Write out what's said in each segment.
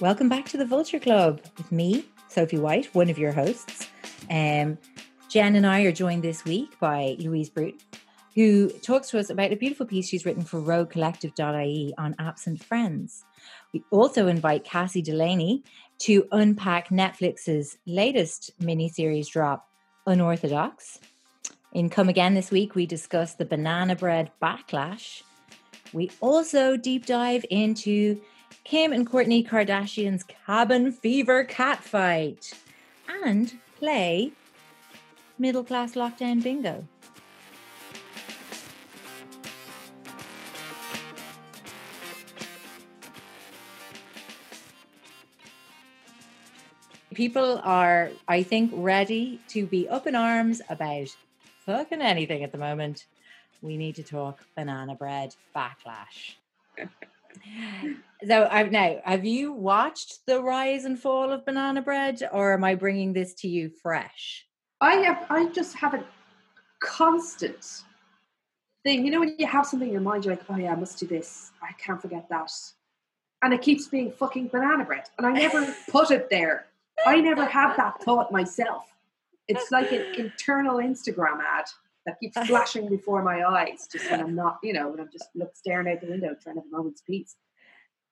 Welcome back to the Vulture Club with me, Sophie White, one of your hosts. Um, Jen and I are joined this week by Louise Bruton, who talks to us about a beautiful piece she's written for roguecollective.ie on absent friends. We also invite Cassie Delaney to unpack Netflix's latest miniseries drop, Unorthodox. In Come Again this week, we discuss the banana bread backlash. We also deep dive into Kim and Kourtney Kardashian's cabin fever catfight and play middle class lockdown bingo. People are, I think, ready to be up in arms about fucking anything at the moment. We need to talk banana bread backlash. so I've now have you watched the rise and fall of banana bread or am I bringing this to you fresh? I have I just have a constant thing. You know when you have something in your mind, you're like, oh yeah, I must do this. I can't forget that. And it keeps being fucking banana bread. And I never put it there. I never had that thought myself. It's like an internal Instagram ad that keeps flashing before my eyes just when I'm not, you know, when I'm just look staring out the window trying to have a moment's peace.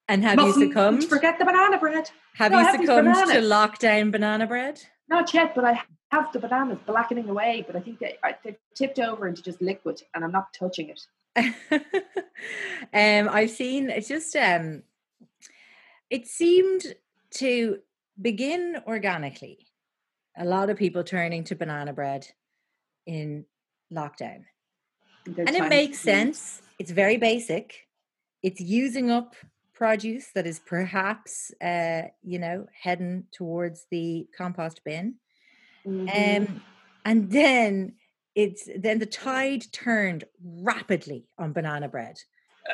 And have Mustn't you succumbed? Forget the banana bread. Have no, you have succumbed to lockdown banana bread? Not yet, but I have the bananas blackening away. But I think they, they've tipped over into just liquid, and I'm not touching it. um, I've seen it's just um, it seemed to begin organically. A lot of people turning to banana bread in lockdown. and it makes sense. It's very basic. It's using up produce that is perhaps, uh, you know, heading towards the compost bin. Mm-hmm. Um, and then it's then the tide turned rapidly on banana bread.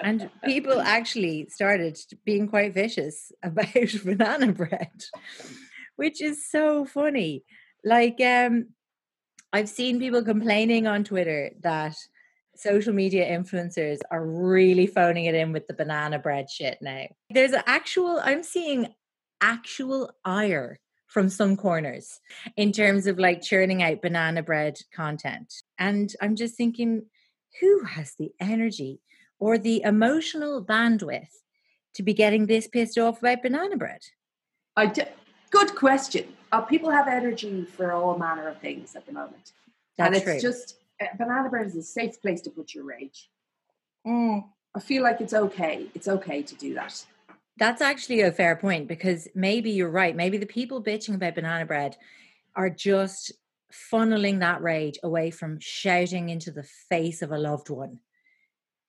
And people actually started being quite vicious about banana bread, which is so funny. Like, um, I've seen people complaining on Twitter that social media influencers are really phoning it in with the banana bread shit now. There's actual, I'm seeing actual ire from some corners in terms of like churning out banana bread content. And I'm just thinking, who has the energy or the emotional bandwidth to be getting this pissed off about banana bread? I d- good question. Uh, people have energy for all manner of things at the moment. That's and it's true. just, uh, banana bread is a safe place to put your rage. Mm. I feel like it's okay. It's okay to do that. That's actually a fair point because maybe you're right. Maybe the people bitching about banana bread are just funneling that rage away from shouting into the face of a loved one.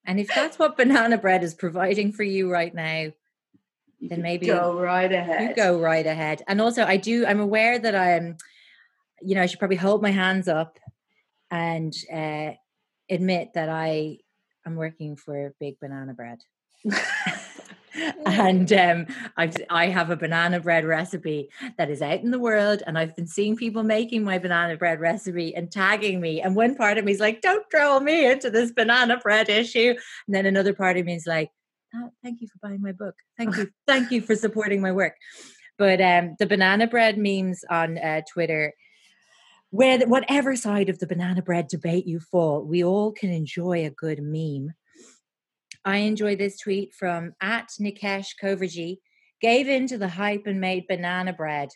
And if that's what banana bread is providing for you right now, then maybe go right ahead. You go right ahead. And also, I do. I'm aware that I'm. You know, I should probably hold my hands up and uh, admit that I am working for Big Banana Bread. and um, I've, I have a banana bread recipe that is out in the world, and I've been seeing people making my banana bread recipe and tagging me. And one part of me is like, "Don't throw me into this banana bread issue," and then another part of me is like, oh, thank you for buying my book. Thank you. Thank you for supporting my work. But um, the banana bread memes on uh, Twitter, where the, whatever side of the banana bread debate you fall, we all can enjoy a good meme. I enjoy this tweet from at Nikesh Koverji. Gave in to the hype and made banana bread.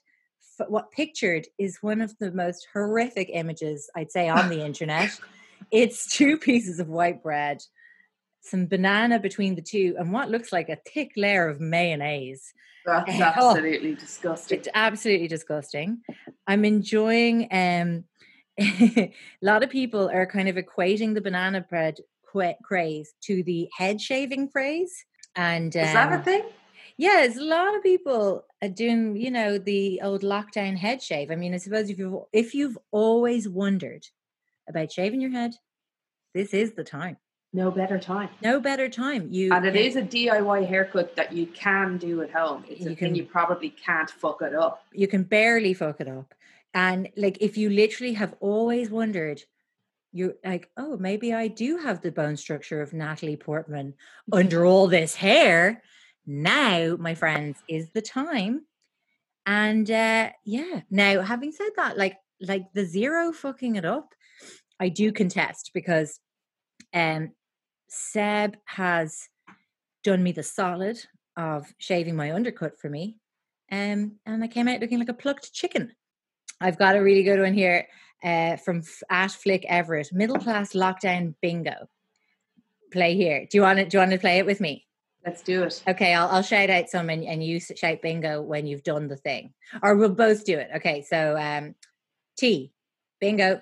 what pictured is one of the most horrific images I'd say on the internet. It's two pieces of white bread some banana between the two, and what looks like a thick layer of mayonnaise. That's uh, absolutely oh, disgusting. It's absolutely disgusting. I'm enjoying. Um, a lot of people are kind of equating the banana bread craze to the head shaving craze, and um, is that a um, thing? Yes, a lot of people are doing, you know, the old lockdown head shave. I mean, I suppose if you've if you've always wondered about shaving your head, this is the time no better time. No better time. You and it is a DIY haircut that you can do at home. It's you a can, thing you probably can't fuck it up. You can barely fuck it up. And like if you literally have always wondered, you're like, oh, maybe I do have the bone structure of Natalie Portman under all this hair. now, my friends, is the time. And uh, yeah, now having said that, like like the zero fucking it up, I do contest because um Seb has done me the solid of shaving my undercut for me. Um, and I came out looking like a plucked chicken. I've got a really good one here uh, from at Flic Everett. Middle class lockdown bingo. Play here. Do you want to? Do you want to play it with me? Let's do it. Okay, I'll, I'll shout out some and, and you shout bingo when you've done the thing, or we'll both do it. Okay, so um, tea, bingo,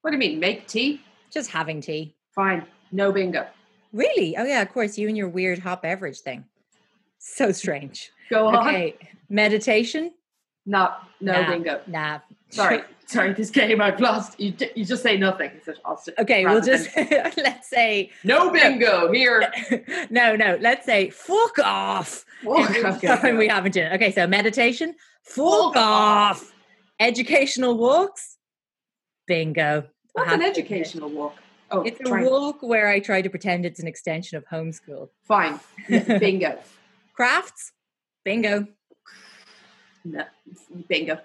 What do you mean? Make tea? just having tea. Fine. No bingo. Really? Oh yeah, of course. You and your weird hot beverage thing. So strange. Go on. Okay, meditation. Not no Nah. bingo. Nah. Sorry, sorry. This game I've lost. You, you just say nothing. So I'll s- Okay, we'll just let's say no bingo here. no, no. Let's say fuck off. Okay, time we haven't done it. Okay, so meditation, Fuck fuck off. Educational walks, bingo. What's an educational walk? Oh, It's a walk where I try to pretend it's an extension of homeschool. Fine. bingo. Crafts, bingo. No, bingo.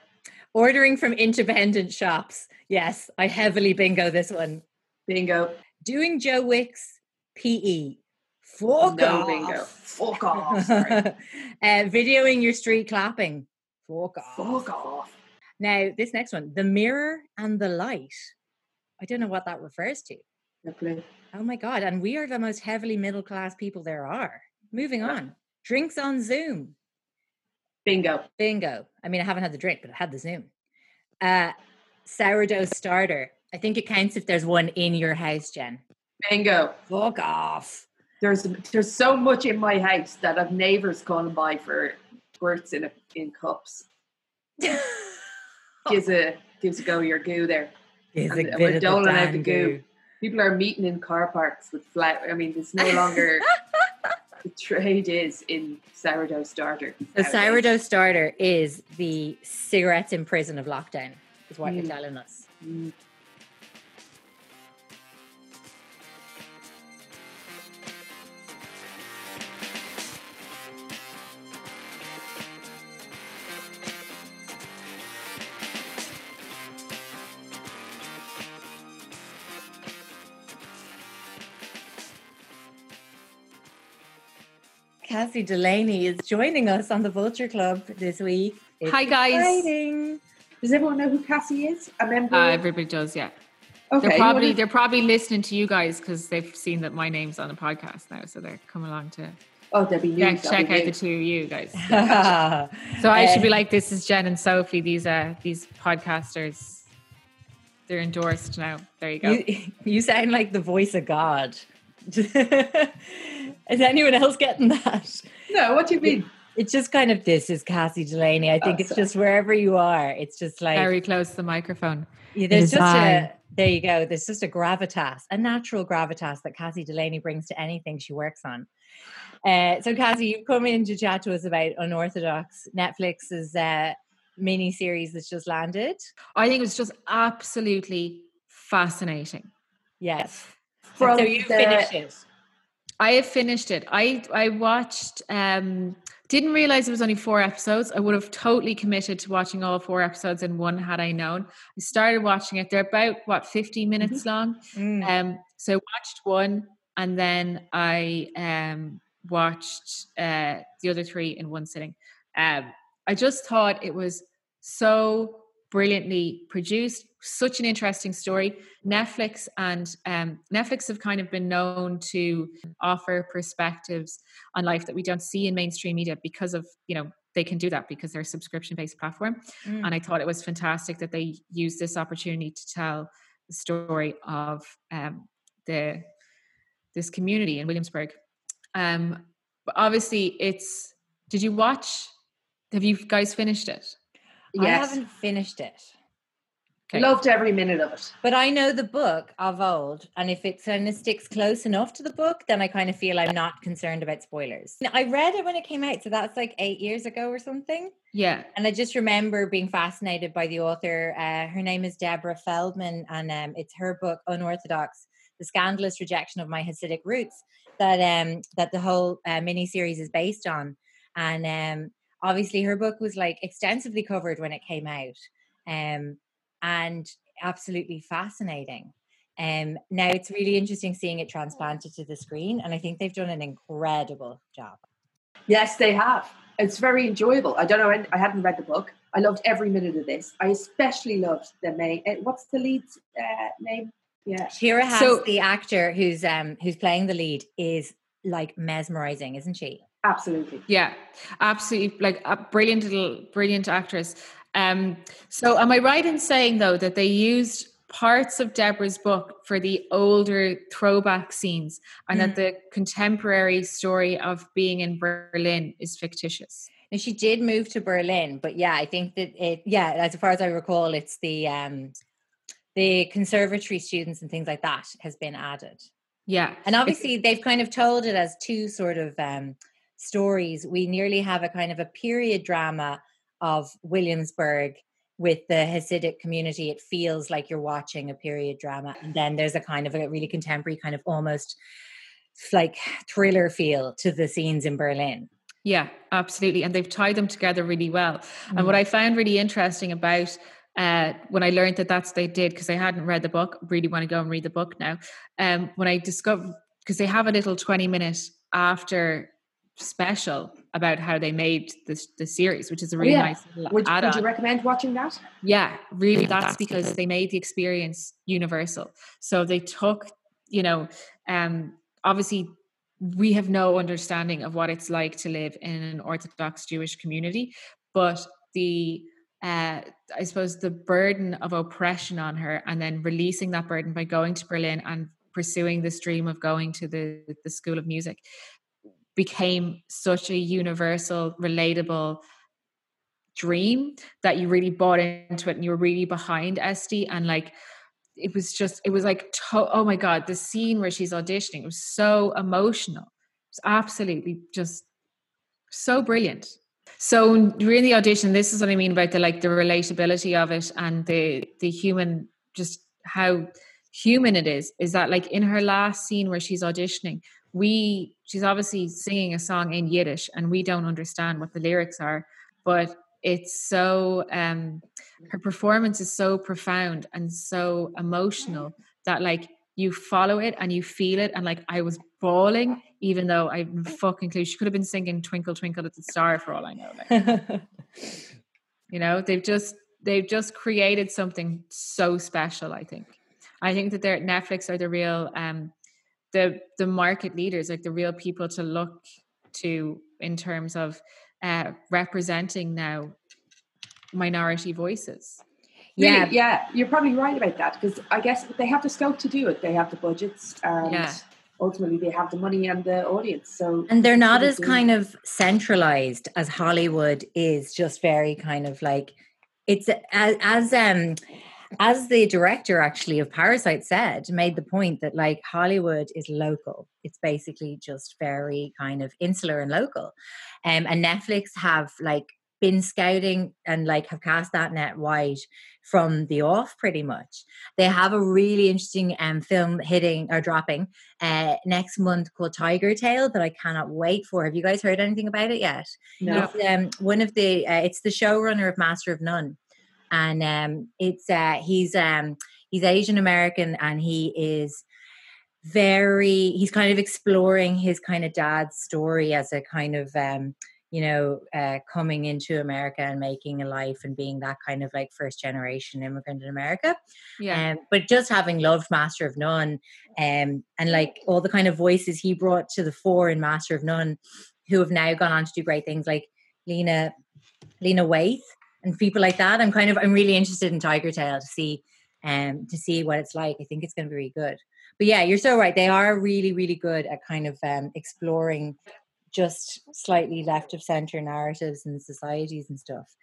Ordering from independent shops. Yes, I heavily bingo this one. Bingo. Doing Joe Wicks PE. Fuck no off. bingo. Fuck off. Uh, videoing your street clapping. Fuck off. Fuck off. Now, this next one, the mirror and the light. I don't know what that refers to. No. Oh my God. And we are the most heavily middle class people there are. Moving on. Drinks on Zoom. Bingo. Bingo. I mean, I haven't had the drink, but I had the Zoom. Uh, sourdough starter. I think it counts if there's one in your house, Jen. Bingo. Fuck off. There's there's so much in my house that I've neighbours calling by for squirts in a, in cups. Gives a gives a go your goo there. Is And a we're bit of the doling out the goo. goo. People are meeting in car parks with flat. I mean, it's no longer the trade is in sourdough starter. The nowadays. sourdough starter is the cigarettes in prison of lockdown, is what you're Mm. telling us. Mm. Cassie Delaney is joining us on the Vulture Club this week. It's Hi, guys. exciting. Does everyone know who Cassie is? A member? Uh, everybody does, yeah. okay, They're probably wanna- they're probably listening to you guys because they've seen that my name's on the podcast now, so they're coming along to oh, new. yeah, check out the two of you guys. So I should be like, this is Jen and Sophie. These uh these podcasters, they're endorsed now. There you go. you, you sound like the voice of God. is anyone else getting that? No, what do you mean? It's just kind of this is Cassie Delaney. I think Oh, it's sorry. just wherever you are. It's just like Very close to the microphone. Yeah, there's just I. a there you go. There's just a gravitas, a natural gravitas that Cassie Delaney brings to anything she works on. Uh, so, Cassie, you've come in to chat to us about Unorthodox, Netflix's uh, mini series that's just landed. I think it was just absolutely fascinating. Yes. From so you the- finished it. I have finished it. I I watched. um Didn't realize it was only four episodes. I would have totally committed to watching all four episodes in one had I known. I started watching it. They're about what fifty minutes long. Mm. Um, so I watched one, and then I um watched uh the other three in one sitting. Um, I just thought it was so brilliantly produced such an interesting story. Netflix and um, netflix have kind of been known to offer perspectives on life that we don't see in mainstream media because of you know they can do that because they're a subscription based platform. Mm. and i thought it was fantastic that they used this opportunity to tell the story of um, the this community in williamsburg. Um, but obviously it's did you watch have you guys finished it I haven't finished it. Okay. loved every minute of it. But I know the book of old, and if it kind of sticks close enough to the book, then I kind of feel I'm not concerned about spoilers. Now, I read it when it came out, so that's like eight years ago or something. yeah And I just remember being fascinated by the author. Uh, her name is Deborah Feldman, and um, it's her book Unorthodox: The Scandalous Rejection of My Hasidic Roots. that um that the whole uh, mini series is based on, and um obviously her book was like extensively covered when it came out, um and absolutely fascinating. Um, now it's really interesting seeing it transplanted to the screen, and I think they've done an incredible job. Yes, they have. It's very enjoyable. I don't know. I hadn't read the book. I loved every minute of this. I especially loved the main. Eh, what's the lead uh, name? Yeah, Shira Haas, so, the actor who's um who's playing the lead, is like mesmerizing, isn't she? Absolutely. Yeah, absolutely. Like a brilliant little, brilliant actress. Um, so am I right in saying though that they used parts of Deborah's book for the older throwback scenes and mm. that the contemporary story of being in Berlin is fictitious? And she did move to Berlin, but yeah, I think that it yeah, as far as I recall, it's the um the conservatory students and things like that has been added. Yeah. And obviously it's, they've kind of told it as two sort of um stories. We nearly have a kind of a period drama of Williamsburg with the Hasidic community, it feels like you're watching a period drama. And then there's a kind of a really contemporary, kind of almost like thriller feel to the scenes in Berlin. Yeah, absolutely. And they've tied them together really well. Mm. And what mm. I found really interesting about uh, when I learned that that's they did, because I hadn't read the book, really want to go and read the book now. Um, when I discovered, because they have a little 20 minute after special about how they made this the series, which is a oh, really oh, yeah. nice would, would, you recommend watching that? Yeah, really. That's because they made the experience universal. So they took, you know, um, obviously we have no understanding of what it's like to live in an Orthodox Jewish community, but the uh, I suppose the burden of oppression on her, and then releasing that burden by going to Berlin and pursuing this dream of going to the the School of Music became such a universal, relatable dream that you really bought into it and you were really behind Esty. And like it was just it was like to- oh my god the scene where she's auditioning—it was so emotional. It was absolutely just so brilliant. So during the audition this is what i mean about the like the relatability of it and the the human just how human it is is that like in her last scene where she's auditioning we she's obviously singing a song in Yiddish and we don't understand what the lyrics are, but it's so um her performance is so profound and so emotional that like you follow it and you feel it and like I was bawling even though I'm fucking clue she could have been singing Twinkle Twinkle Little Star for all I know. Like. you know, they've just they've just created something so special, I think. I think that they're Netflix are the real um the the market leaders, like the real people to look to in terms of uh, representing now minority voices. Yeah, really, yeah, you're probably right about that because I guess they have the scope to do it. They have the budgets, and yeah. ultimately they have the money and the audience. So, and they're not as kind of centralized as Hollywood is. Just very kind of like it's as, as um as the director actually of Parasite said, made the point that like Hollywood is local. It's basically just very kind of insular and local. Um, and Netflix have like been scouting and like have cast that net wide from the off pretty much. They have a really interesting um, film hitting or dropping uh, next month called Tiger Tail that I cannot wait for. Have you guys heard anything about it yet? No. It's, um, one of the uh, it's the showrunner of Master of None and um, it's uh, he's um, he's Asian American and he is very he's kind of exploring his kind of dad's story as a kind of um, you know uh, coming into America and making a life and being that kind of like first generation immigrant in America. Yeah. Um, but just having loved Master of None um, and like all the kind of voices he brought to the fore in Master of None, who have now gone on to do great things like Lena Lena Waithe and people like that. I'm kind of I'm really interested in Tiger Tail to see um to see what it's like. I think it's going to be really good. But yeah, you're so right. They are really really good at kind of um exploring just slightly left of center narratives and societies and stuff.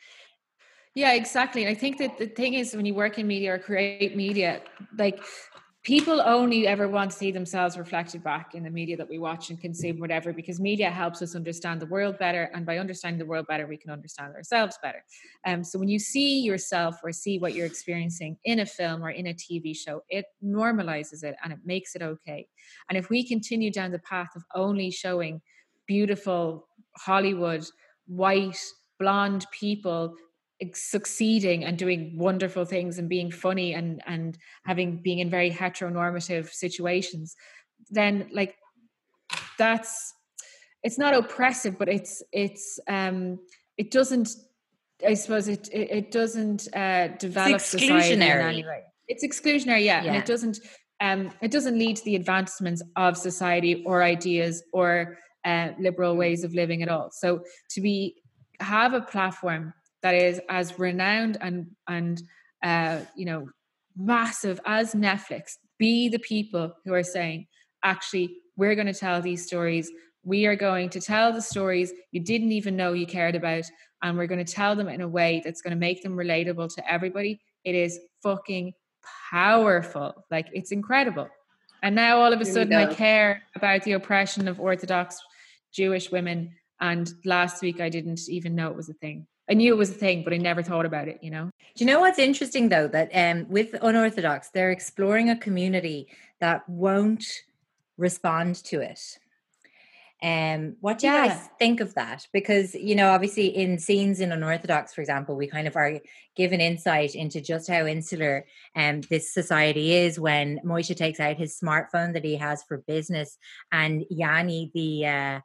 Yeah, exactly. And I think that the thing is when you work in media or create media, like people only ever want to see themselves reflected back in the media that we watch and consume whatever because media helps us understand the world better. And by understanding the world better we can understand ourselves better. Um, so when you see yourself or see what you're experiencing in a film or in a tv show it normalizes it and it makes it okay. And if we continue down the path of only showing beautiful hollywood white blonde people succeeding and doing wonderful things and being funny and and having being in very heteronormative situations then like that's it's not oppressive but it's it's um it doesn't i suppose it it, it doesn't uh develop it's exclusionary. it's exclusionary yeah, yeah. and it doesn't um it doesn't lead to the advancements of society or ideas or uh, liberal ways of living at all. So to be have a platform that is as renowned and and uh, you know massive as Netflix be the people who are saying actually we're going to tell these stories. We are going to tell the stories you didn't even know you cared about and we're going to tell them in a way that's going to make them relatable to everybody. It is fucking powerful. Like it's incredible. And now all of a sudden i care about the oppression of orthodox jewish women and last week i didn't even know it was a thing I knew it was a thing, but I never thought about it, you know? Do you know what's interesting though? That um, with Unorthodox, they're exploring a community that won't respond to it. Um, what do yeah. you guys think of that? Because, you know, obviously in scenes in Unorthodox, for example, we kind of are given insight into just how insular um, this society is when Moishe takes out his smartphone that he has for business and Yanni, the uh,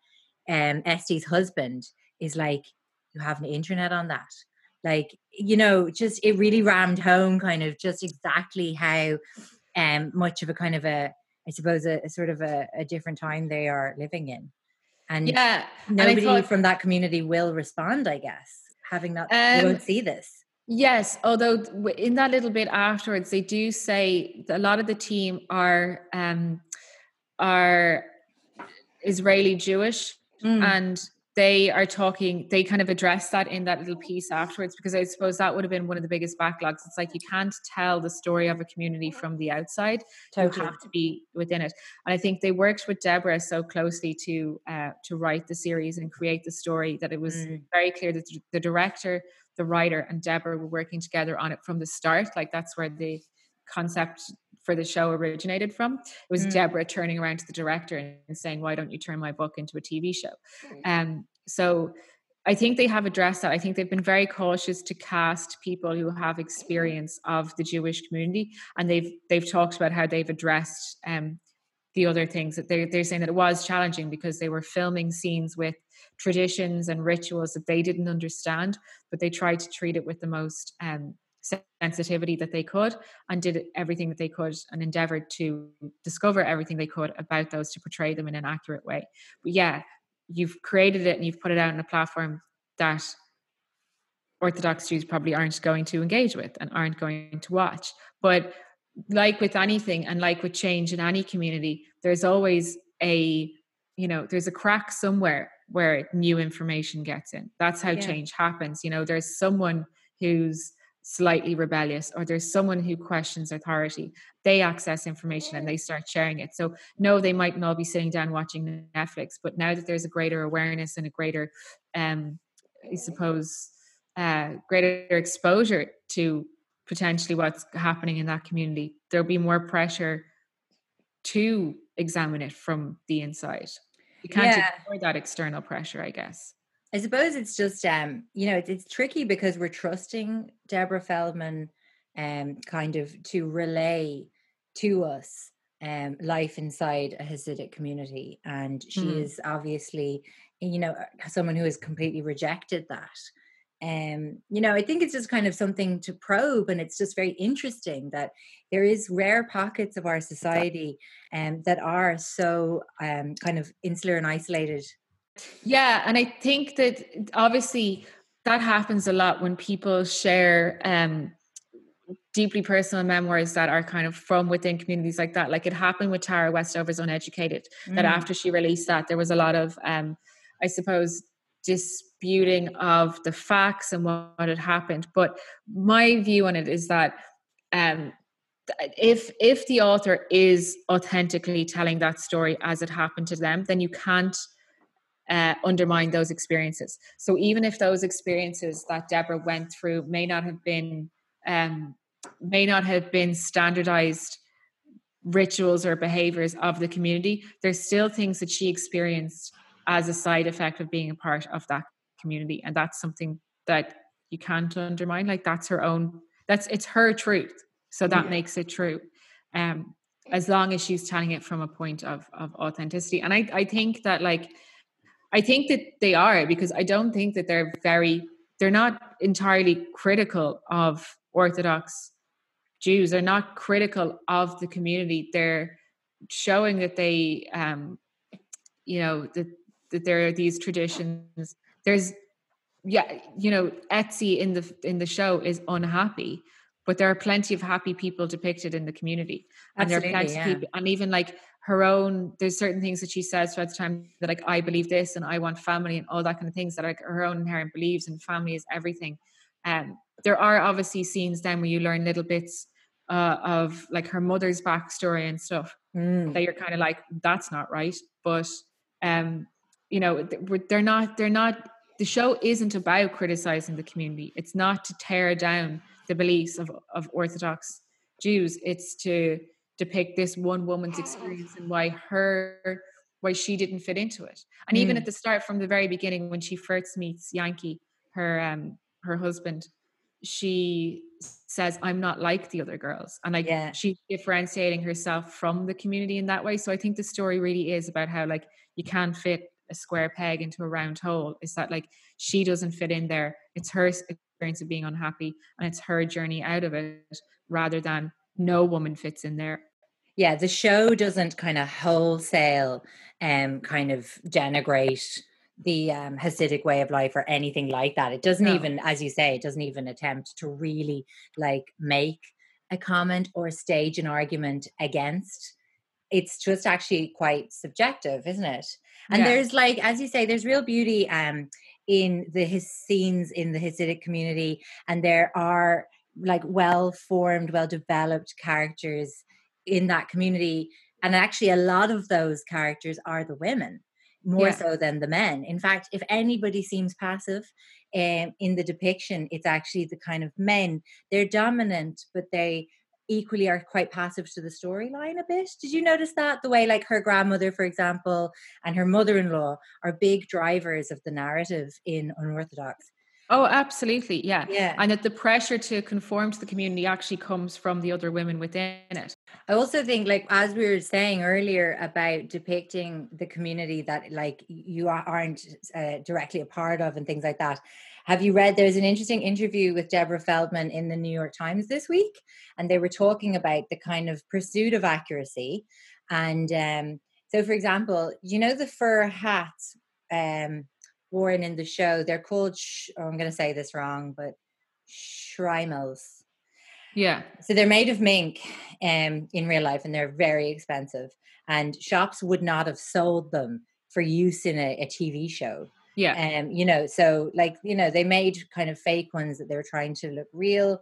um, Esty's husband, is like, you have an internet on that. Like you know just it really rammed home kind of just exactly how um much of a kind of a i suppose a, a sort of a, a, different time they are living in. And yeah nobody and from that community will respond i guess having that um, won't see this. Yes, although in that little bit afterwards, they do say a lot of the team are um, are Israeli Jewish, mm. and they are talking they kind of address that in that little piece afterwards because i suppose that would have been one of the biggest backlogs it's like you can't tell the story of a community from the outside totally. you have to be within it and i think they worked with deborah so closely to uh, to write the series and create the story that it was mm. very clear that the director the writer and deborah were working together on it from the start like that's where the concept for the show originated from. It was mm. Deborah turning around to the director and saying, "Why don't you turn my book into a TV show?" Um, so I think they have addressed that. I think they've been very cautious to cast people who have experience of the Jewish community, and they've they've talked about how they've addressed um, the other things that they're they're saying that it was challenging because they were filming scenes with traditions and rituals that they didn't understand, but they tried to treat it with the most um, sensitivity that they could and did everything that they could and endeavored to discover everything they could about those to portray them in an accurate way. But yeah, you've created it and you've put it out on a platform that Orthodox Jews probably aren't going to engage with and aren't going to watch. But like with anything and like with change in any community, there's always a, you know, there's a crack somewhere where new information gets in. That's how yeah. change happens. You know, there's someone who's slightly rebellious or there's someone who questions authority they access information and they start sharing it. So no they might not be sitting down watching netflix but now that there's a greater awareness and a greater um i suppose uh greater exposure to potentially what's happening in that community there'll be more pressure to examine it from the inside. You can't yeah. ignore that external pressure i guess I suppose it's just um, you know, it's, it's tricky because we're trusting Deborah Feldman um kind of to relay to us um life inside a Hasidic community. And she mm. is obviously, you know, someone who has completely rejected that. Um, you know, I think it's just kind of something to probe, and it's just very interesting that there is rare pockets of our society um, that are so um, kind of insular and isolated yeah, and I think that obviously that happens a lot when people share um, deeply personal memoirs that are kind of from within communities like that. Like it happened with Tara Westover's Uneducated, mm. that after she released that, there was a lot of, um, I suppose, disputing of the facts and what, what had happened. But my view on it is that um, if if the author is authentically telling that story as it happened to them then you can't uh, undermine those experiences. So even if those experiences that deborah went through may not have been um, may not have been standardized rituals or behaviors of the community there's still things that she experienced as a side effect of being a part of that community. And that's something that you can't undermine. Like that's her own that's it's her truth. So that yeah. makes it true. Um as long as she's telling it from a point of of authenticity. And i i think that like i think that they are because i don't think that they're very they're not entirely critical of orthodox jews. They're not critical of the community. They're showing that they um you know that that there are these traditions. There's yeah you know Esty in the in the show is unhappy but there are plenty of happy people depicted in the community. And there are plenty yeah. of people and even like her own there's certain things that she says throughout the time that like i believe this and i want family and all that kind of things that like her own inherent beliefs and family is everything um there are obviously scenes then where you learn little bits uh, of like her mother's backstory and stuff mm. that you're kind of like that's not right but um you know they're not they're not the show isn't about criticizing the community it's not to tear down the beliefs of, of Orthodox Jews. It's to depict this one woman's experience and why her why she didn't fit into it. And mm. even at the start, from the very beginning, when she first meets Yanky, her um her husband, she says, "I'm not like the other girls," and like yeah. she's differentiating herself from the community in that way. So I think the story really is about how like you can't fit a square peg into a round hole. It's that like she doesn't fit in there. It's her experience of being unhappy and it's her journey out of it rather than no woman fits in there yeah the show doesn't kind of wholesale um kind of denigrate the um, hasidic way of life or anything like that it doesn't no. even as you say it doesn't even attempt to really like make a comment or stage an argument against it's just actually quite subjective isn't it and yeah. there's like as you say there's real beauty um in the his scenes in the Hasidic community, and there are like well formed, well developed characters in that community. And actually, a lot of those characters are the women more yeah. so than the men. In fact, if anybody seems passive um, in the depiction, it's actually the kind of men. They're dominant, but they equally are quite passive to the storyline a bit. Did you notice that? The way, like, her grandmother, for example, and her mother in law are big drivers of the narrative in Unorthodox. Oh, absolutely. Yeah. Yeah. And that the pressure to conform to the community actually comes from the other women within it. I also think, like, as we were saying earlier about depicting the community that, like, you aren't uh, directly a part of and things like that, have you read? There's an interesting interview with Deborah Feldman in the New York Times this week, and they were talking about the kind of pursuit of accuracy. And um, so, for example, you know the fur hats um, worn in the show? They're called, sh- oh, I'm going to say this wrong, but shtreimels. Yeah. So they're made of mink um, in real life, and they're very expensive. And shops would not have sold them for use in a, a TV show yeah. Um, you know, so like, you know, they made kind of fake ones that they were trying to look real.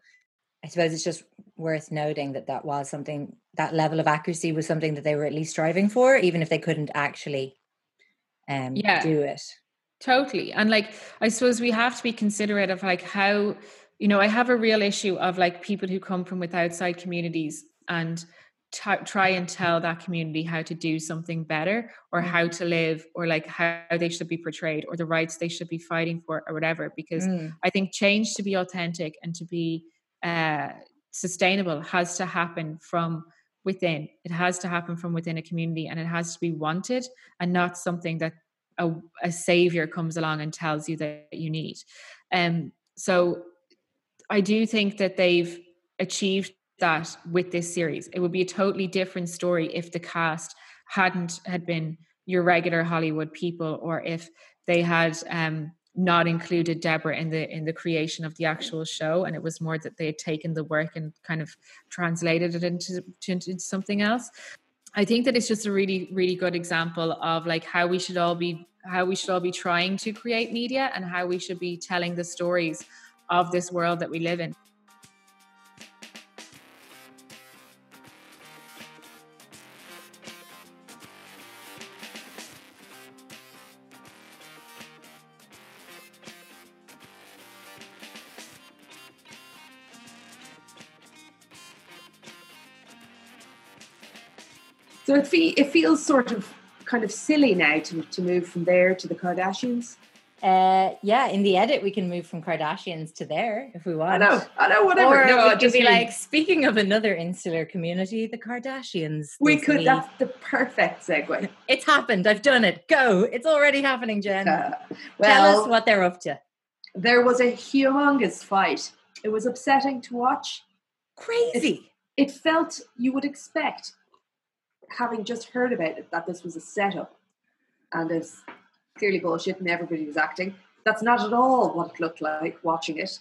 I suppose it's just worth noting that that was something that level of accuracy was something that they were at least striving for, even if they couldn't actually um yeah, do it. Totally. And like I suppose we have to be considerate of like how, you know, I have a real issue of like people who come from with outside communities and t- try and tell that community how to do something better or how mm. to live or like how they should be portrayed or the rights they should be fighting for or whatever because mm. i think change to be authentic and to be uh, sustainable has to happen from within it has to happen from within a community and it has to be wanted and not something that a, a savior comes along and tells you that you need um so i do think that they've achieved that with this series. It would be a totally different story if the cast hadn't had been your regular Hollywood people, or if they had um, not included Deborah in the in the creation of the actual show, and it was more that they had taken the work and kind of translated it into, into something else. I think that it's just a really really good example of like how we should all be how we should all be trying to create media and how we should be telling the stories of this world that we live in. So it, fe- it feels sort of kind of silly now to, to move from there to the Kardashians. Uh, yeah, in the edit, we can move from Kardashians to there if we want. I know, I know, whatever. Or no, we could just be mean- like, speaking of another insular community, the Kardashians. we could. week. That's the perfect segue. It's happened. I've done it. Go. It's already happening, Jen. Uh, Tell us what they're up to. there was a humongous fight. It was upsetting to watch. Crazy. It felt you would expect, having just heard about it, that this was a setup, and it's clearly bullshit, and everybody was acting. That's not at all what it looked like watching it.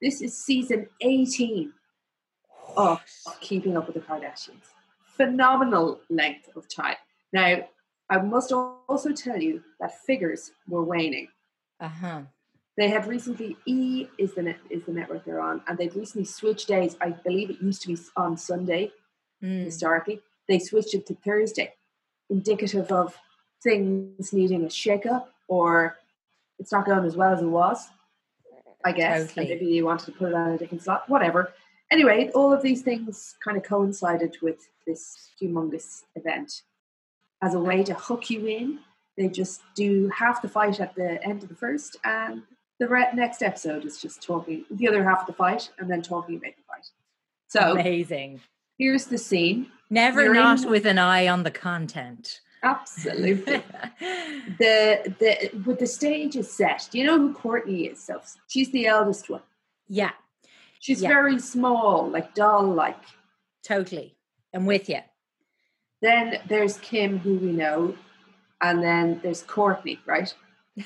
This is season eighteen of of Keeping Up with the Kardashians. Phenomenal length of time. Now, I must also tell you that figures were waning. Uh huh. They had recently E is the net, is the network they're on, and they'd recently switched days. I believe it used to be on Sunday Mm. historically. They switched it to Thursday, indicative of things needing a shake up or it's not going as well as it was. I guess. Totally. maybe you wanted to put it on a different slot, whatever. Anyway, all of these things kind of coincided with this humongous event. As a way to hook you in, they just do half the fight at the end of the first, and the re- next episode is just talking the other half of the fight and then talking about the fight. So Amazing. here's the scene. Never You're not in- with an eye on the content. Absolutely. the the with the stage is set. Do you know who Kourtney is? So she's the eldest one. yeah, She's Yeah. very small, like doll like. totally. I'm with you. Then there's Kim, who we know, and then there's Kourtney, right?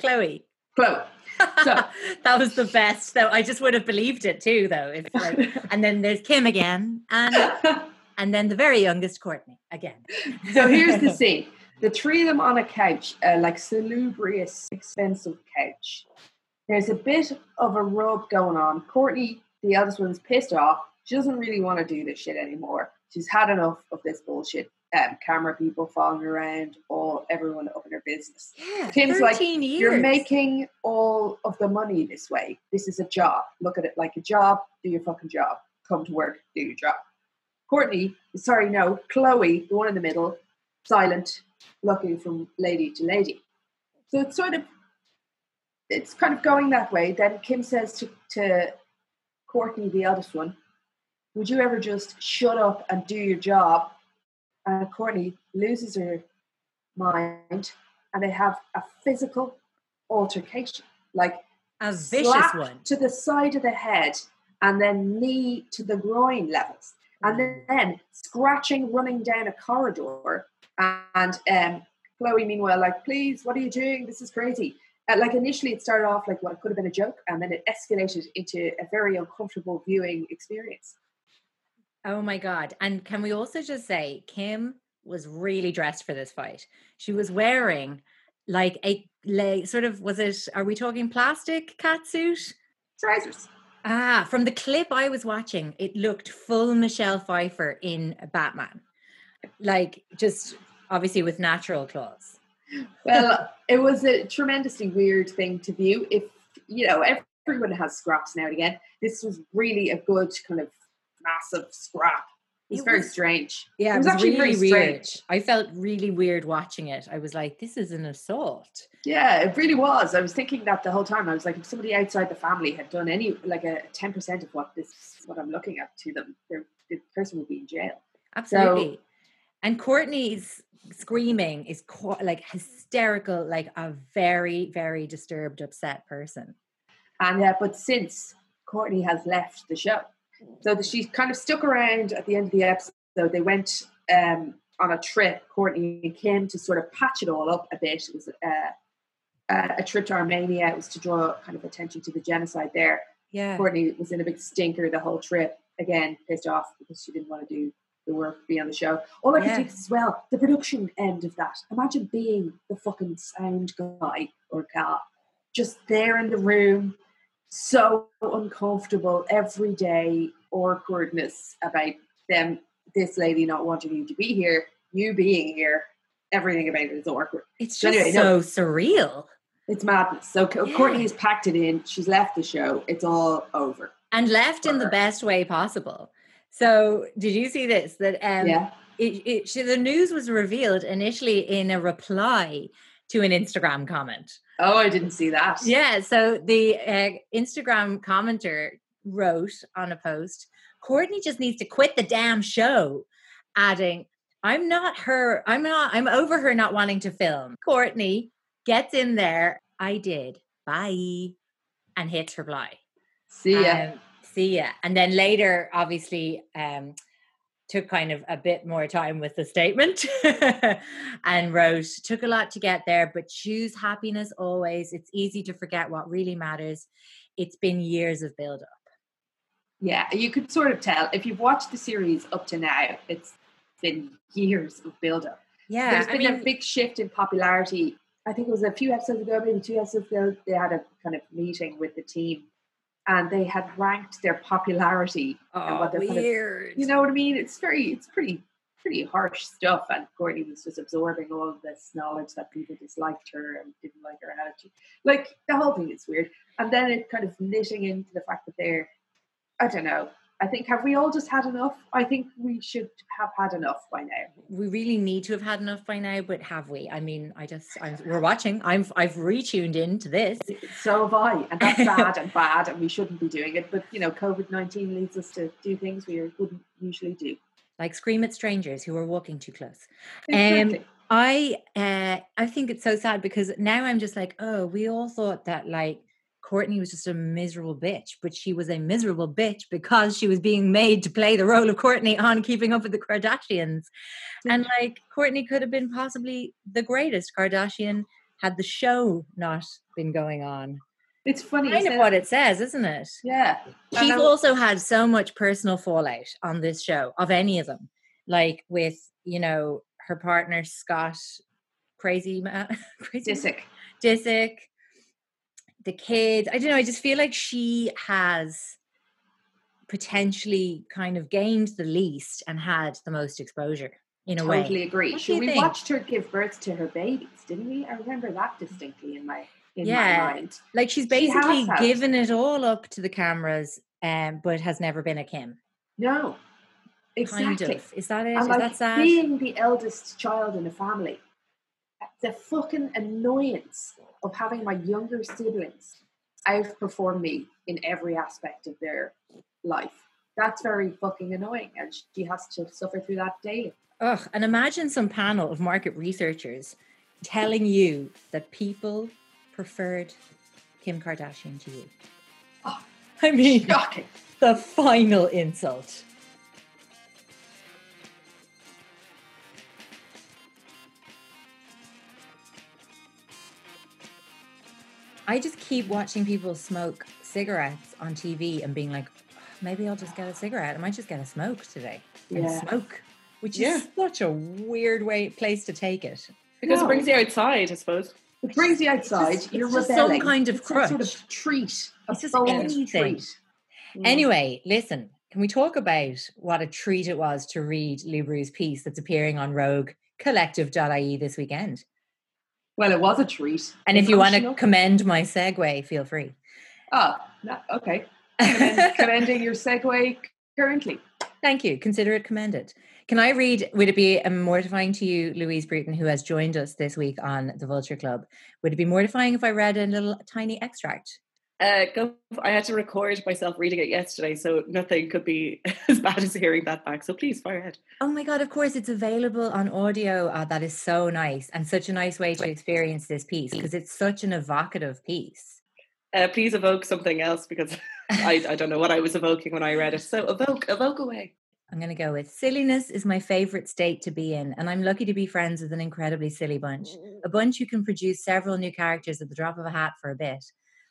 Khloé. Khloé. So- that was the best. Though I just would have believed it too, though. If like, and then there's Kim again, and and then the very youngest Kourtney again. so here's the scene: the three of them on a couch, uh, like salubrious, expensive couch. There's a bit of a rub going on. Kourtney, the eldest one's pissed off. She doesn't really want to do this shit anymore. She's had enough of this bullshit. Um, camera people following around, all everyone up in her business. Yeah, Kim's like, years. You're making all of the money this way. This is a job. Look at it like a job. Do your fucking job. Come to work. Do your job. Kourtney, sorry, no, Khloé, the one in the middle, silent, looking from lady to lady. So it's sort of, it's kind of going that way. Then Kim says to, to Kourtney, the eldest one, would you ever just shut up and do your job? And Kourtney loses her mind and they have a physical altercation, like a vicious one. to the side of the head and then knee to the groin levels, and then, scratching, running down a corridor. And um, Khloé, meanwhile, like, please, what are you doing? This is crazy. Uh, like initially, it started off like what could have been a joke, and then it escalated into a very uncomfortable viewing experience. Oh my god! And can we also just say Kim was really dressed for this fight? She was wearing like a like, sort of was it? Are we talking plastic cat suit? Trousers. Ah, from the clip I was watching, it looked full Michelle Pfeiffer in Batman, like just obviously with natural claws. Well, it was a tremendously weird thing to view. If you know, everyone has scraps now and again. This was really a good kind of massive scrap. It was It very was- strange. Yeah, It it was was, actually really very weird. strange. I felt really weird watching it. I was like, "This is an assault." Yeah, it really was. I was thinking that the whole time. I was like, if somebody outside the family had done any like a ten percent of what this what I'm looking at to them, the person would be in jail. Absolutely. and Kourtney's screaming is qu- like hysterical, like a very, very disturbed, upset person. And uh, but since Kourtney has left the show, so she kind of stuck around at the end of the episode. They went um, on a trip, Kourtney and Kim, to sort of patch it all up a bit. It was uh, a, a trip to Armenia. It was to draw kind of attention to the genocide there. Yeah. Kourtney was in a big stinker the whole trip. Again, pissed off because she didn't want to do the work, be on the show. All I can Yeah. think is as well, the production end of that. Imagine being the fucking sound guy or gal, just there in the room, so uncomfortable every day, awkwardness about them, this lady not wanting you to be here, you being here, everything about it is awkward. It's just anyway, no. so surreal. It's madness. So Yeah. Kourtney has packed it in. She's left the show. It's all over. And left in the best way possible. So did you see this? That um yeah. it, it, she, the news was revealed initially in a reply to an Instagram comment. Oh, I didn't see that. Yeah, so the uh, Instagram commenter wrote on a post, Kourtney just needs to quit the damn show, adding, I'm not her, I'm not, I'm over her not wanting to film. Kourtney gets in there. I did. Bye. And hits reply. See ya. Um, see ya. And then later, obviously, um, took kind of a bit more time with the statement and wrote, took a lot to get there, but choose happiness always. It's easy to forget what really matters. It's been years of build up. Yeah, you could sort of tell if you've watched the series up to now, it's been years of build up. Yeah. there's been a mean, big shift in popularity. I think it was a few episodes ago, maybe two episodes ago, they had a kind of meeting with the team and they had ranked their popularity and oh, what they're kind of weird. you know what I mean? It's very, it's pretty, pretty harsh stuff. And Kourtney was just absorbing all of this knowledge that people disliked her and didn't like her attitude. Like the whole thing is weird. And then it kind of knitting into the fact that they're, I don't know. I think have we all just had enough? I think we should have had enough by now. we really need to have had enough by now, but have we? I mean, I just, I'm, we're watching. I'm, I've retuned into this. So have I, and that's bad and bad, and we shouldn't be doing it. But you know, COVID nineteen leads us to do things we wouldn't usually do. Like scream at strangers who are walking too close. Exactly. I uh I think it's so sad because now I'm just like, oh, we all thought that like Kourtney was just a miserable bitch, but she was a miserable bitch because she was being made to play the role of Kourtney on Keeping Up with the Kardashians. And mm-hmm. like Kourtney could have been possibly the greatest Kardashian had the show not been going on. it's funny. Kind of what it says, isn't it? yeah. She's also had so much personal fallout on this show of any of them, like with you know her partner Scott, crazy man, crazy Disick. Disick, the kids. I don't know. I just feel like she has potentially kind of gained the least and had the most exposure in a Totally way. agree. What Sure, we think? watched her give birth to her babies, didn't we? I remember that distinctly in my in Yeah. my mind. Like she's basically had. given it all up to the cameras, um, but has never been a Kim. No, exactly. Kind of. Is that it? And Is like that sad? being the eldest child in a family, the fucking annoyance of having my younger siblings outperform me in every aspect of their life. That's very fucking annoying, and she has to suffer through that daily. Ugh, and imagine some panel of market researchers telling you that people preferred Kim Kardashian to you. Oh, I mean, Shocking. the final insult. I just keep watching people smoke cigarettes on TV and being like, maybe I'll just get a cigarette. I might just get a smoke today and Yeah. smoke, which Yeah. is such a weird way place to take it. Because No. it brings you outside, I suppose. It brings you It's outside. just- you're it's just some kind of it's a sort of treat. A It's just bonus anything. treat. Mm. Anyway, listen, can we talk about what a treat it was to read Lubru's piece that's appearing on Rogue Collective.ie this weekend? Well, it was a treat. And if you want to commend my segue, feel free. oh, no, okay. Commend- Commending your segue currently. Thank you. Consider it commended. Can I read? Would it be um, mortifying to you, Louise Bruton, who has joined us this week on the Vulture Club? Would it be mortifying if I read a little tiny extract? Uh, I had to record myself reading it yesterday, so nothing could be as bad as hearing that back. So please, fire ahead. Oh my God, of course, it's available on audio. Uh, that is so nice and such a nice way to experience this piece because it's such an evocative piece. Uh, please evoke something else because I, I don't know what I was evoking when I read it. So evoke, evoke away. I'm going to go with silliness is my favorite state to be in, and I'm lucky to be friends with an incredibly silly bunch. A bunch who can produce several new characters at the drop of a hat for a bit.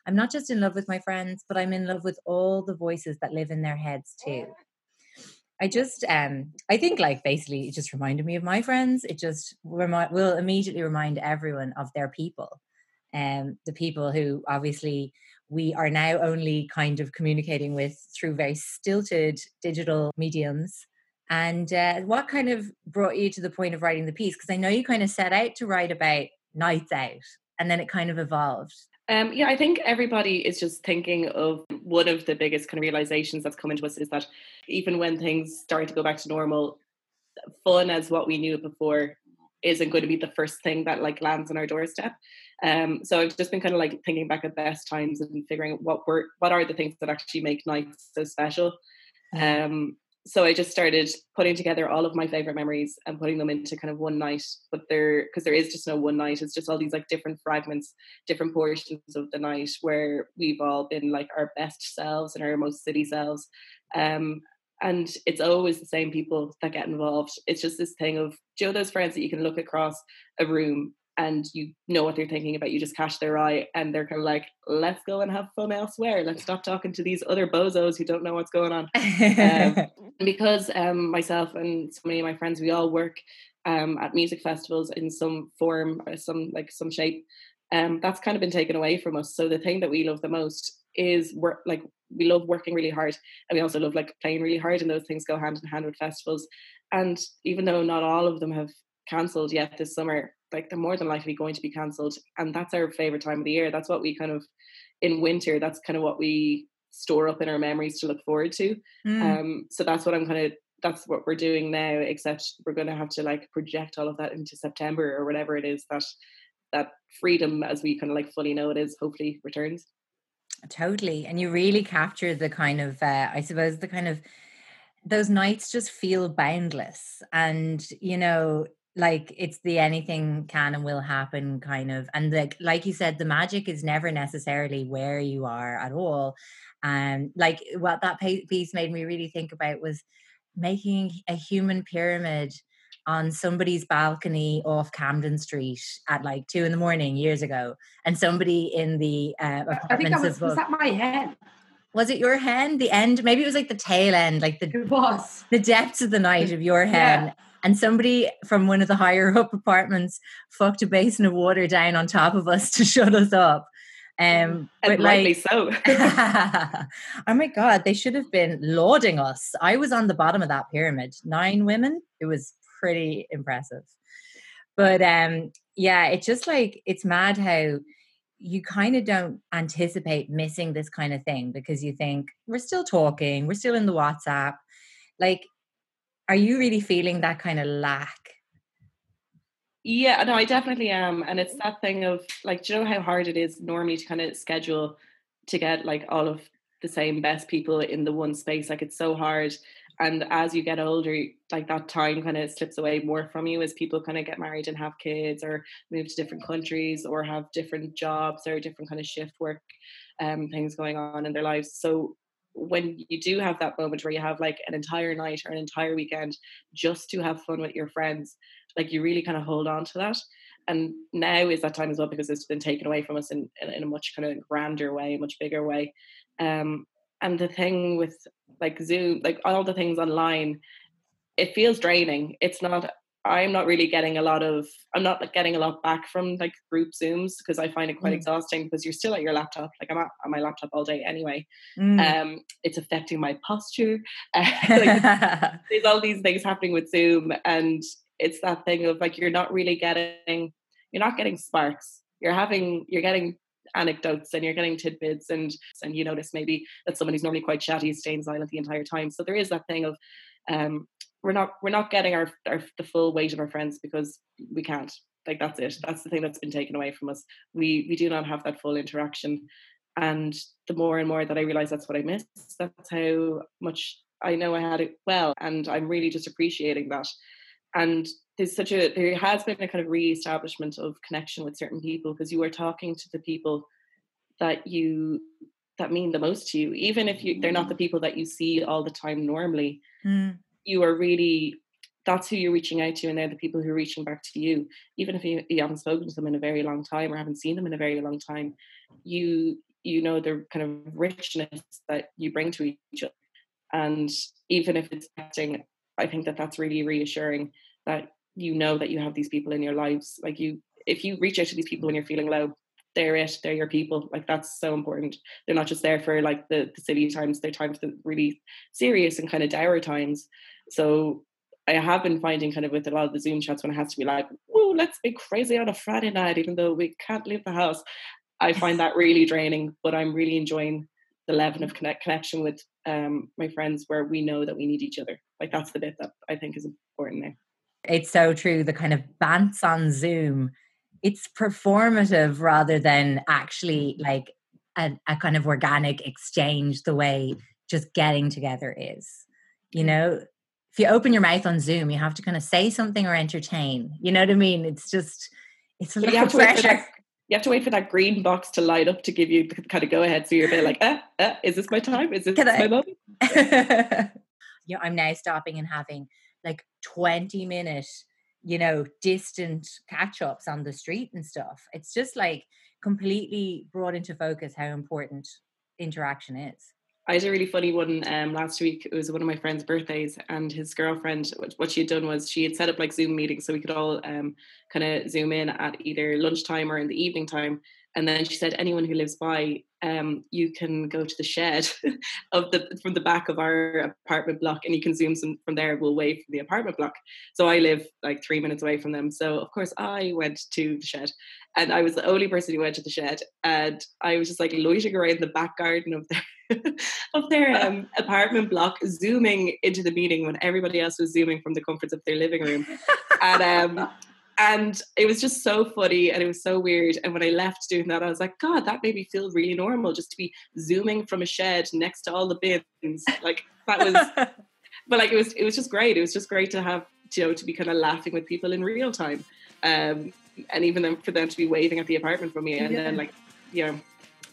I'm not just in love with my friends, but I'm in love with all the voices that live in their heads too. I just, um, I think like basically it just reminded me of my friends. It just remi- will immediately remind everyone of their people, um, the people who obviously we are now only kind of communicating with through very stilted digital mediums. And uh, what kind of brought you to the point of writing the piece? Because I know you kind of set out to write about nights out, and then it kind of evolved. Um, yeah, I think everybody is just thinking of one of the biggest kind of realizations that's come into us is that even when things start to go back to normal, fun as what we knew before isn't going to be the first thing that like lands on our doorstep. Um, so I've just been kind of like thinking back at best times and figuring out what were what are the things that actually make nights so special. Um, so I just started putting together all of my favorite memories and putting them into kind of one night. But there, because there is just no one night, it's just all these like different fragments, different portions of the night where we've all been like our best selves and our most city selves. Um, and it's always the same people that get involved. It's just this thing of Joe, those friends that you can look across a room and you know what they're thinking about. You just catch their eye, and they're kind of like, "Let's go and have fun elsewhere. Let's stop talking to these other bozos who don't know what's going on." um, because um, myself and so many of my friends, we all work um, at music festivals in some form, or some like some shape. Um, that's kind of been taken away from us. So the thing that we love the most is work. Like we love working really hard, and we also love like playing really hard, and those things go hand in hand with festivals. And even though not all of them have cancelled yet this summer, like they're more than likely going to be cancelled and that's our favorite time of the year. That's what we kind of in winter that's kind of what we store up in our memories to look forward to. Mm. um so that's what i'm kind of that's what we're doing now except we're going to have to like project all of that into september or whatever it is that that freedom as we kind of like fully know it is hopefully returns. Totally and you really capture the kind of uh, i suppose the kind of those nights just feel boundless and you know like it's the anything can and will happen kind of and like like you said the magic is never necessarily where you are at all and um, like what that piece made me really think about was making a human pyramid on somebody's balcony off Camden Street at like two in the morning years ago, and somebody in the uh, I think that was, was that my hen. Was it your hen? The end? Maybe it was like the tail end, like the it was the depths of the night of your hen. Yeah and somebody from one of the higher up apartments fucked a basin of water down on top of us to shut us up. Um, and rightly like, so. oh my god, they should have been lauding us. I was on the bottom of that pyramid, nine women. It was pretty impressive. But um, yeah, it's just like it's mad how you kind of don't anticipate missing this kind of thing because you think we're still talking, we're still in the WhatsApp. Like are you really feeling that kind of lack? Yeah, no, I definitely am. And it's that thing of like, do you know how hard it is normally to kind of schedule to get like all of the same best people in the one space? Like, it's so hard. And as you get older, like that time kind of slips away more from you as people kind of get married and have kids or move to different countries or have different jobs or different kind of shift work um, things going on in their lives. So when you do have that moment where you have like an entire night or an entire weekend just to have fun with your friends, like you really kind of hold on to that. And now is that time as well because it's been taken away from us in, in, in a much kind of grander way, much bigger way. Um, and the thing with like Zoom, like all the things online, it feels draining. It's not I'm not really getting a lot of I'm not like getting a lot back from like group zooms because I find it quite mm. exhausting because you're still at your laptop like I'm at, on my laptop all day anyway mm. um it's affecting my posture like, there's all these things happening with zoom and it's that thing of like you're not really getting you're not getting sparks you're having you're getting anecdotes and you're getting tidbits and and you notice maybe that someone who's normally quite chatty is staying silent the entire time so there is that thing of um we're not we're not getting our, our the full weight of our friends because we can't. Like that's it. That's the thing that's been taken away from us. We we do not have that full interaction. And the more and more that i realize that's what i miss that's how much i know i had it well. And i'm really just appreciating that. And there's such a there has been a kind of re-establishment of connection with certain people because you are talking to the people that you that mean the most to you. Even if you they're not the people that you see all the time normally. Mm you are really that's who you're reaching out to and they're the people who are reaching back to you. Even if you, you haven't spoken to them in a very long time or haven't seen them in a very long time you you know the kind of richness that you bring to each other. And even if it's acting i think that that's really reassuring that you know that you have these people in your lives. Like you if you reach out to these people when you're feeling low they're it they're your people like that's so important they're not just there for like the, the silly times they're times the really serious and kind of dour times so I have been finding kind of with a lot of the Zoom chats when it has to be like, oh, let's be crazy on a Friday night, even though we can't leave the house. I find that really draining, but I'm really enjoying the level of connect connection with um, my friends where we know that we need each other. Like that's the bit that I think is important there. It's so true. The kind of bants on Zoom, it's performative rather than actually like a, a kind of organic exchange the way just getting together is. You know, if you open your mouth on Zoom, you have to kind of say something or entertain. You know what I mean? It's just it's a But you lot have of to wait for pressure. You have to wait for that green box to light up to give you the kind of go ahead. So you're a bit like, uh, uh, is this my time? Is this Can I- my moment? yeah, I'm now stopping and having like 20 minute, you know, distant catch ups on the street and stuff. It's just like completely brought into focus how important interaction is. I had a really funny one um, last week. It was one of my friend's birthdays, and his girlfriend. What, she had done was she had set up like Zoom meetings so we could all um, kind of zoom in at either lunchtime or in the evening time. And then she said, anyone who lives by, um, you can go to the shed of the from the back of our apartment block, and you can zoom some, from there. We'll wave from the apartment block. So I live like three minutes away from them. So of course I went to the shed, and I was the only person who went to the shed, and I was just like loitering around the back garden of their of their um, apartment block, zooming into the meeting when everybody else was zooming from the comforts of their living room, and um, and it was just so funny and it was so weird. And when I left doing that, I was like, God, that made me feel really normal just to be zooming from a shed next to all the bins, like that was. But like it was, it was just great. It was just great to have you know to be kind of laughing with people in real time, um, and even then for them to be waving at the apartment from me, and then like you know.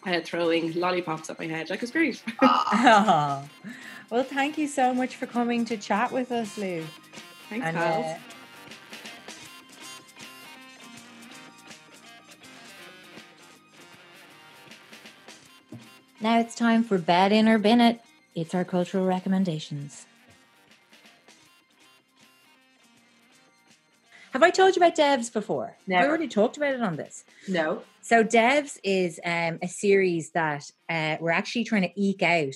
Uh, throwing lollipops at my head, like it was great. Oh. Well, thank you so much for coming to chat with us, Lou. Thanks, And, now it's time for Bed In or Bin It. It's our cultural recommendations. Have I told you about Devs before? I Never. already talked about it on this. No. So Devs is um, a series that uh, we're actually trying to eke out.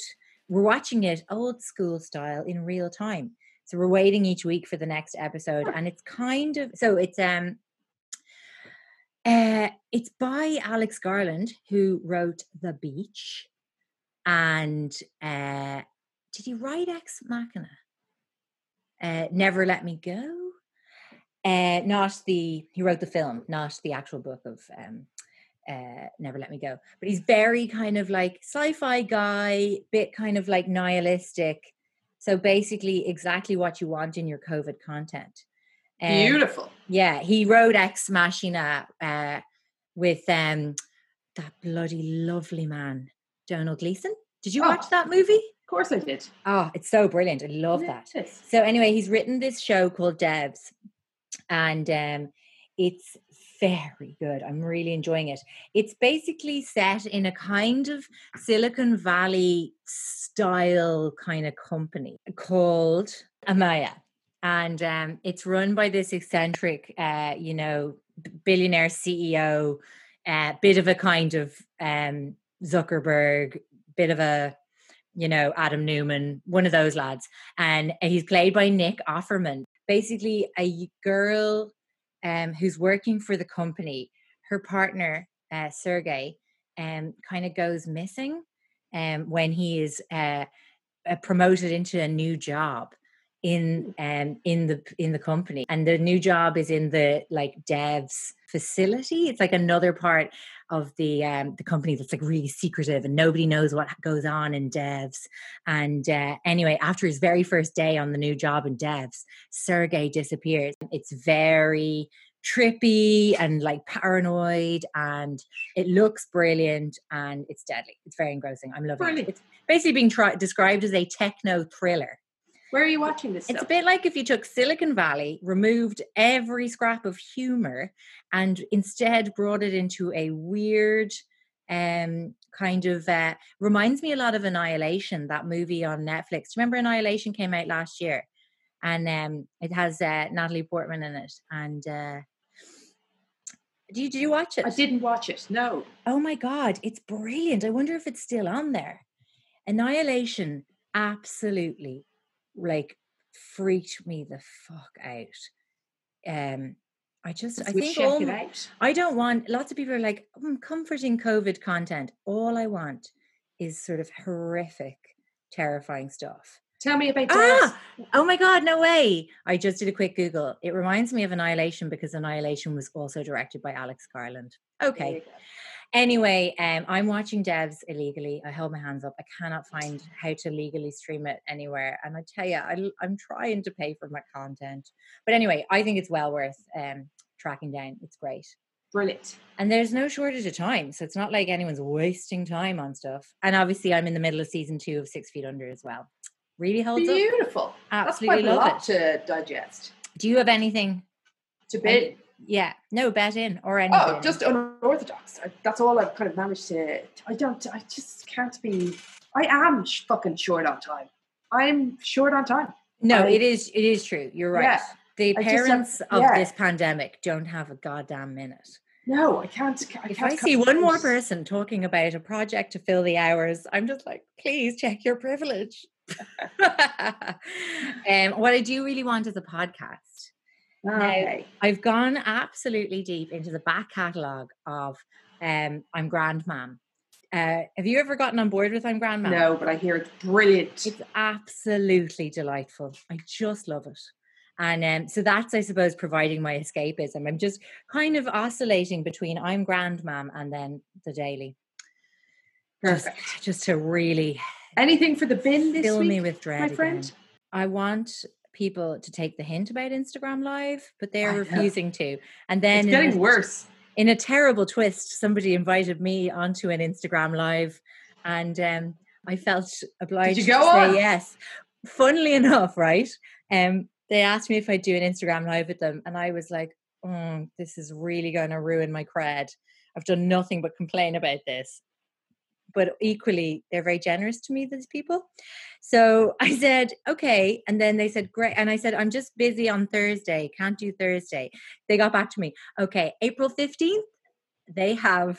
We're watching it old school style in real time. So we're waiting each week for the next episode, and it's kind of so it's um uh it's by Alex Garland who wrote The Beach, and uh did he write Ex Machina? Uh, Never Let Me Go. Uh, not the he wrote the film, not the actual book of um, uh, Never Let Me Go. But he's very kind of like sci-fi guy, bit kind of like nihilistic. So basically, exactly what you want in your COVID content. Um, Beautiful. yeah, he wrote Ex Machina uh, with um, that bloody lovely man, Domhnall Gleeson. Did you Oh. watch that movie? Of course I did. Oh, it's so brilliant. I love that. Yes. So anyway, he's written this show called Devs, and um, it's very good. I'm really enjoying it. It's basically set in a kind of Silicon Valley style kind of company called Amaya. And um, it's run by this eccentric, uh, you know, billionaire CEO, uh, bit of a kind of um, Zuckerberg, bit of a, you know, Adam Neumann, one of those lads. And he's played by Nick Offerman. Basically, a girl um, who's working for the company, her partner, uh, Sergey, um, kind of goes missing um, when he is uh, uh, promoted into a new job in um in the in the company. And the new job is in the like devs facility. It's like another part of the um the company that's like really secretive and nobody knows what goes on in devs. And uh, anyway after his very first day on the new job in devs sergey disappears. It's very trippy and like paranoid and it looks brilliant and it's deadly. It's very engrossing. I'm loving Brilliant. it it's basically being tri- described as a techno thriller Where are you watching this? it's a bit like if you took Silicon Valley, removed every scrap of humor, and instead brought it into a weird, um, kind of uh, reminds me a lot of Annihilation, that movie on Netflix. Remember Annihilation came out last year? And um, it has uh, Natalie Portman in it. And uh, did you, did you watch it? I didn't watch it. No. Oh my god, it's brilliant. I wonder if it's still on there. Annihilation absolutely like freaked me the fuck out. Um I just I think all. I don't want lots of people are like mm, comforting COVID content. All I want is sort of horrific terrifying stuff. Tell me about Devs. Ah! Oh my God, no way. I just did a quick Google. It reminds me of Annihilation because Annihilation was also directed by Alex Garland. Okay. Anyway, um, I'm watching Devs illegally. I hold my hands up. I cannot find how to legally stream it anywhere. And I tell you, I, I'm trying to pay for my content. But anyway, I think it's well worth um, tracking down. It's great. Brilliant. And there's no shortage of time. So it's not like anyone's wasting time on stuff. And obviously, I'm in the middle of season two of Six Feet Under as well. Really holds up. Beautiful. Absolutely That's quite a love lot to digest. Do you have anything? To bin. Yeah, no bet in or anything. Oh, just unorthodox. I, that's all I've kind of managed to. I don't. I just can't be. I am sh- fucking short on time. I'm short on time. no. I- it is. It is true. You're right. Yeah, the I just have- parents of yeah. this pandemic don't have a goddamn minute. No, I can't. I If can't I see one more person talking about a project to fill the hours, I'm just like, please check your privilege. um, what I do really want is a podcast. Okay. I've gone absolutely deep into the back catalogue of um, I'm Grand Mam. Uh, have you ever gotten on board with I'm Grand Mam? No, but I hear it's brilliant. It's absolutely delightful. I just love it. And um, so that's, I suppose, providing my escapism. I'm just kind of oscillating between I'm Grand Mam and then the Daily. Just, Perfect. just to really Anything for the bin this fill week, me with dread. my again. friend? I want people to take the hint about Instagram Live, but they're refusing to. And then It's in getting a- worse. in a terrible twist, somebody invited me onto an Instagram live, and um, I felt obliged go to say yes. Funnily enough, right? Um, they asked me if I'd do an Instagram live with them, and I was like, "Mm, "This is really going to ruin my cred." I've done nothing but complain about this. But equally, they're very generous to me, these people. So I said, okay. And then they said, great. And I said, I'm just busy on Thursday, can't do Thursday. They got back to me, okay, April 15th, they have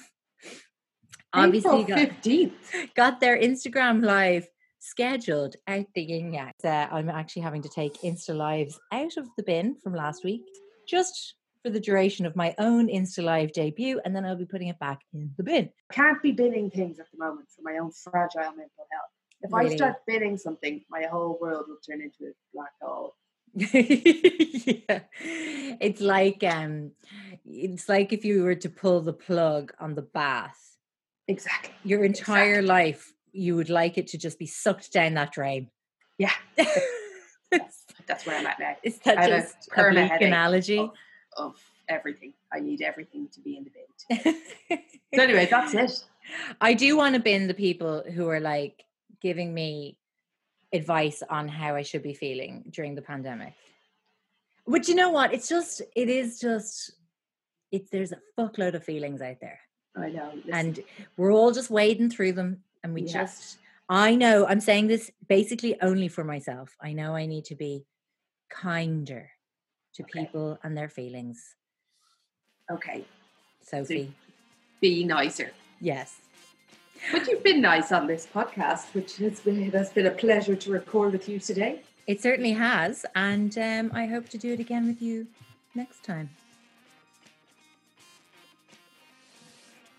obviously April got, got their Instagram live scheduled out the yin yang. Uh, I'm actually having to take Insta lives out of the bin from last week just for the duration of my own Insta live debut, and then I'll be putting it back in the bin. Can't be binning things at the moment for my own fragile mental health. If I start binning something, my whole world will turn into a black hole. yeah. It's like um it's like if you were to pull the plug on the bath. Exactly. Your entire Exactly. life you would like it to just be sucked down that drain. Yeah. is That's where I'm at now. It's that I a just a bleak analogy? Of, of everything. I need everything to be in the bin. So anyway, that's it. I do want to bin the people who are like giving me advice on how I should be feeling during the pandemic. But you know what? It's just, it is just, it's there's a fuckload of feelings out there, I know. listen, and we're all just wading through them. And we Yeah. just, I know, I'm saying this basically only for myself. I know I need to be kinder to Okay. people and their feelings. okay, Sophie, be nicer. yes. But you've been nice on this podcast, which has been it has been a pleasure to record with you today. It certainly has, and um, I hope to do it again with you next time.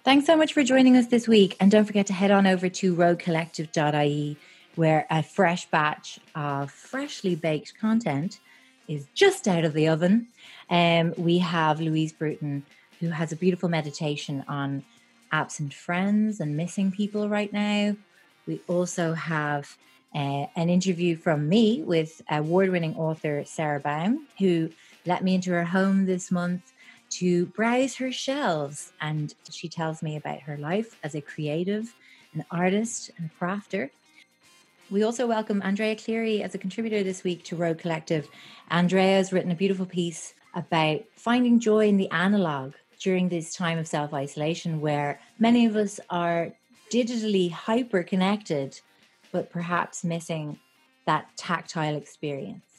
Thanks so much for joining us this week, and don't forget to head on over to roguecollective.ie, where a fresh batch of freshly baked content is just out of the oven. Um, we have Louise Bruton, who has a beautiful meditation on absent friends and missing people right now. We also have uh, an interview from me with award winning author Sara Baume, who let me into her home this month to browse her shelves. And she tells me about her life as a creative, an artist, and a crafter. We also welcome Andrea Cleary as a contributor this week to Rogue Collective. Andrea has written a beautiful piece about finding joy in the analog during this time of self isolation, where many of us are digitally hyper connected, but perhaps missing that tactile experience.